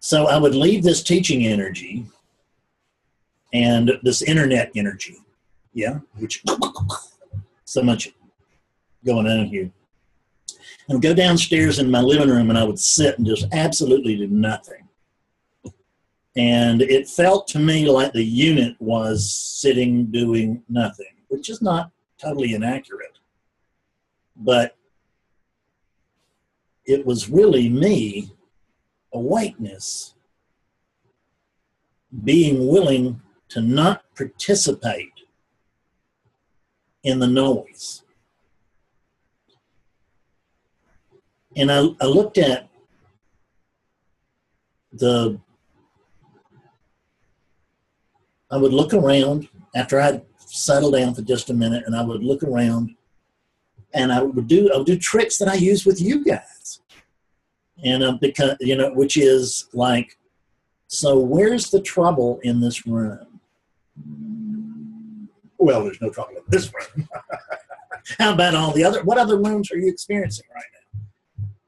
So I would leave this teaching energy and this internet energy, yeah, which so much going on here. I would go downstairs in my living room and I would sit and just absolutely do nothing. And it felt to me like the unit was sitting doing nothing, which is not totally inaccurate. But it was really me, awakeness, being willing to not participate in the noise. And I, I looked at the, I would look around after I'd settled down for just a minute and I would look around and I would do, I would do tricks that I use with you guys. And uh, because, you know, which is like, so where's the trouble in this room? Well, there's no trouble in this room. How about all the other, what other rooms are you experiencing right now?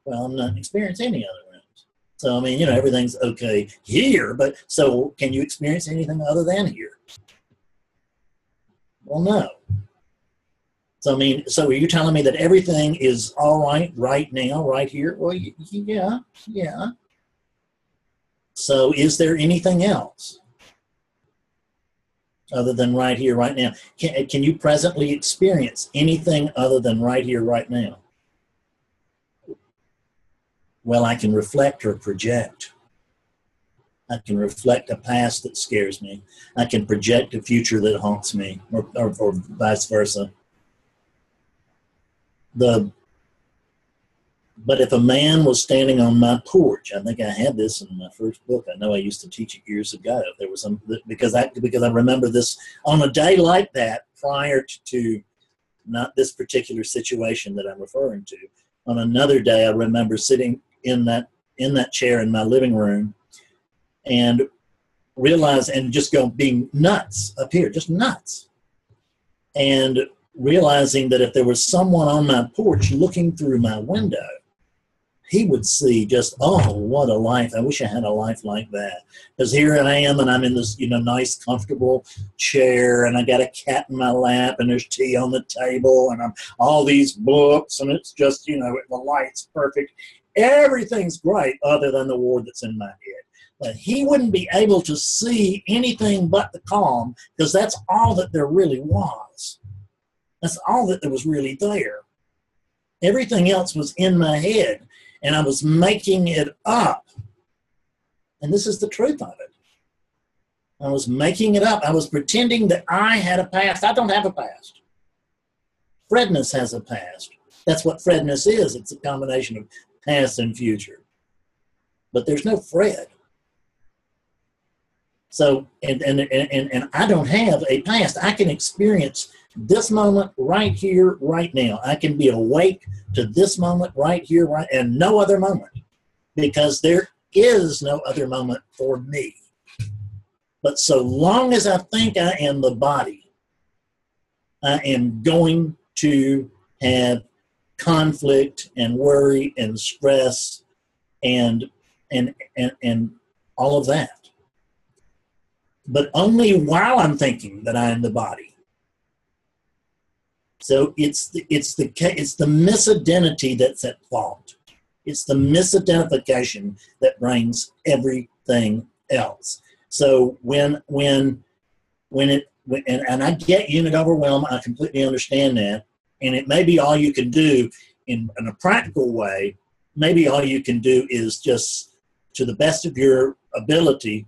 Well, I'm not experiencing any other rooms. So, I mean, you know, everything's okay here, but so can you experience anything other than here? Well, no. So, I mean, so are you telling me that everything is all right right now, right here? Well, yeah, yeah. So, is there anything else? other than right here, right now? Can, can you presently experience anything other than right here, right now? Well, I can reflect or project. I can reflect a past that scares me. I can project a future that haunts me, or, or, or vice versa. The but if a man was standing on my porch, I think I had this in my first book. I know I used to teach it years ago. There was some because I because I remember this on a day like that prior to not this particular situation that I'm referring to. On another day, I remember sitting in that in that chair in my living room and realize and just go being nuts up here, just nuts, and realizing that if there was someone on my porch looking through my window he would see just, oh, what a life. I wish I had a life like that. Because here I am, and I'm in this, you know, nice, comfortable chair, and I got a cat in my lap, and there's tea on the table, and I'm all these books, and it's just, you know, the light's perfect. Everything's great other than the war that's in my head. But he wouldn't be able to see anything but the calm because that's all that there really was. That's all that was really there. Everything else was in my head and I was making it up. And this is the truth of it. I was making it up. I was pretending that I had a past. I don't have a past. Fredness has a past. That's what Fredness is. It's a combination of past and future. But there's no Fred. So, and, and, and, and I don't have a past. I can experience this moment right here, right now. I can be awake to this moment right here, right, and no other moment because there is no other moment for me. But so long as I think I am the body, I am going to have conflict and worry and stress and and and, and all of that. But only while I'm thinking that I am the body. So it's the, it's the it's the misidentity that's at fault. It's the misidentification that brings everything else. So when when when it when, and, and I get unit overwhelm, I completely understand that, and it may be all you can do in, in a practical way. Maybe all you can do is just to the best of your ability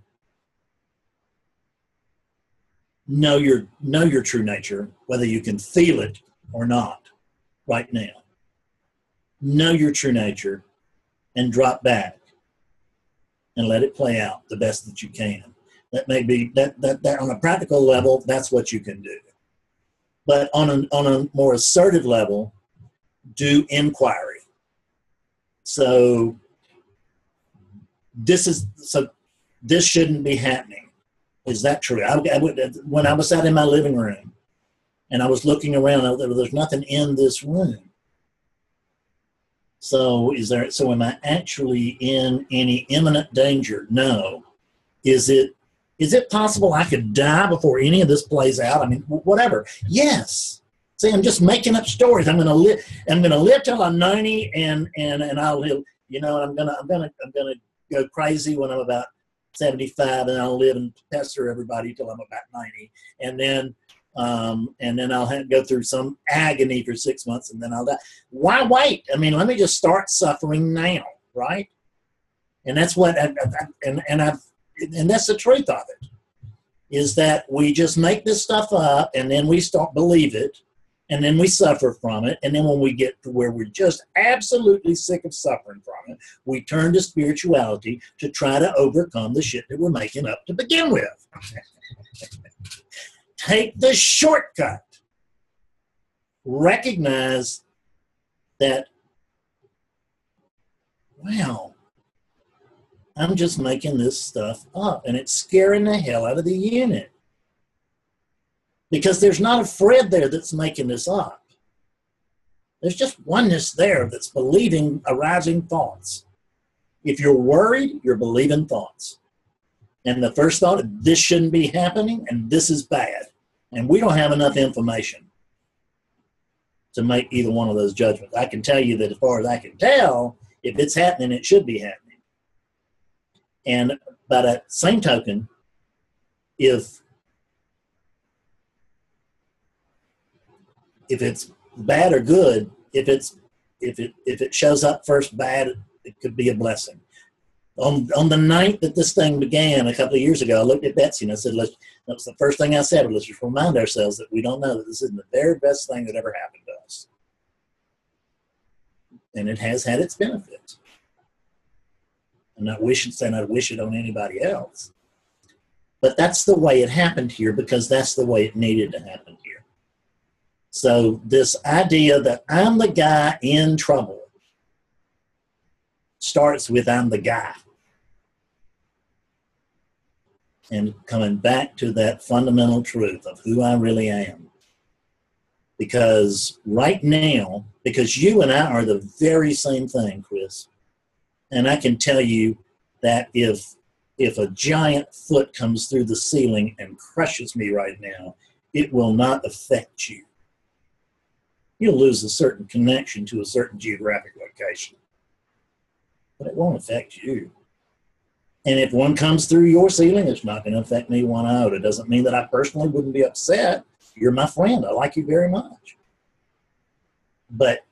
know your know your true nature, whether you can feel it or not right now. Know your true nature and drop back and let it play out the best that you can. That may be that that, that on a practical level, that's what you can do. But on a on a more assertive level, do inquiry. So this is so this shouldn't be happening. Is that true? I, I would, when I was out in my living room and I was looking around, there was nothing in this room. So is there? So am I actually in any imminent danger? No. Is it? Is it possible I could die before any of this plays out? I mean, whatever. Yes. See, I'm just making up stories. I'm gonna live. I'm gonna live till I'm 90, and and and I'll live. You know, I'm gonna I'm gonna I'm gonna go crazy when I'm about 75, and I'll live and pester everybody till I'm about 90, and then um, and then I'll have, go through some agony for six months, and then I'll die. Why wait? I mean, let me just start suffering now, right? And that's what, I, I, and and I've, and that's the truth of it, is that we just make this stuff up, and then we start believe it, and then we suffer from it, and then when we get to where we're just absolutely sick of suffering from it, we turn to spirituality to try to overcome the shit that we're making up to begin with. take the shortcut. Recognize that, wow, I'm just making this stuff up and it's scaring the hell out of the unit. Because there's not a Fred there that's making this up. There's just oneness there that's believing arising thoughts. If you're worried, you're believing thoughts. And the first thought, this shouldn't be happening and this is bad. And we don't have enough information to make either one of those judgments. I can tell you that as far as I can tell, if it's happening, it should be happening. And by that same token, if if it's bad or good, if it's if it if it shows up first bad, it could be a blessing on on the night that this thing began a couple of years ago, I looked at Betsy and I said, "Let's." That was the first thing I said. Let's just remind ourselves that we don't know that this isn't the very best thing that ever happened to us, and it has had its benefits. I'm not wishing saying I wish it on anybody else, but that's the way it happened here because that's the way it needed to happen here. So this idea that I'm the guy in trouble starts with I'm the guy and coming back to that fundamental truth of who I really am. Because right now, because you and I are the very same thing, Chris, and I can tell you that if if a giant foot comes through the ceiling and crushes me right now, it will not affect you. You'll lose a certain connection to a certain geographic location, but it won't affect you. And if one comes through your ceiling, it's not going to affect me one iota. It doesn't mean that I personally wouldn't be upset. You're my friend. I like you very much. But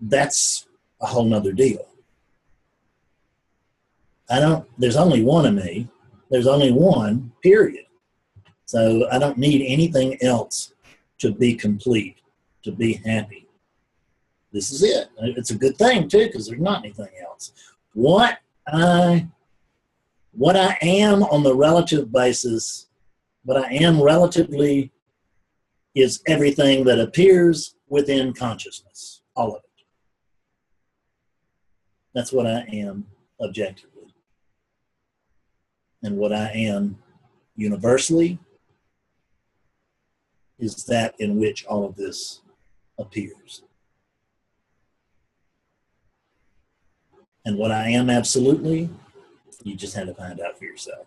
that's a whole nother deal. I don't, there's only one of me. There's only one, period. So I don't need anything else to be complete, to be happy. This is it. It's a good thing, too, because there's not anything else. What I what I am on the relative basis, what I am relatively is everything that appears within consciousness, all of it. That's what I am objectively. And what I am universally is that in which all of this appears. And what I am absolutely you just had to find out for yourself.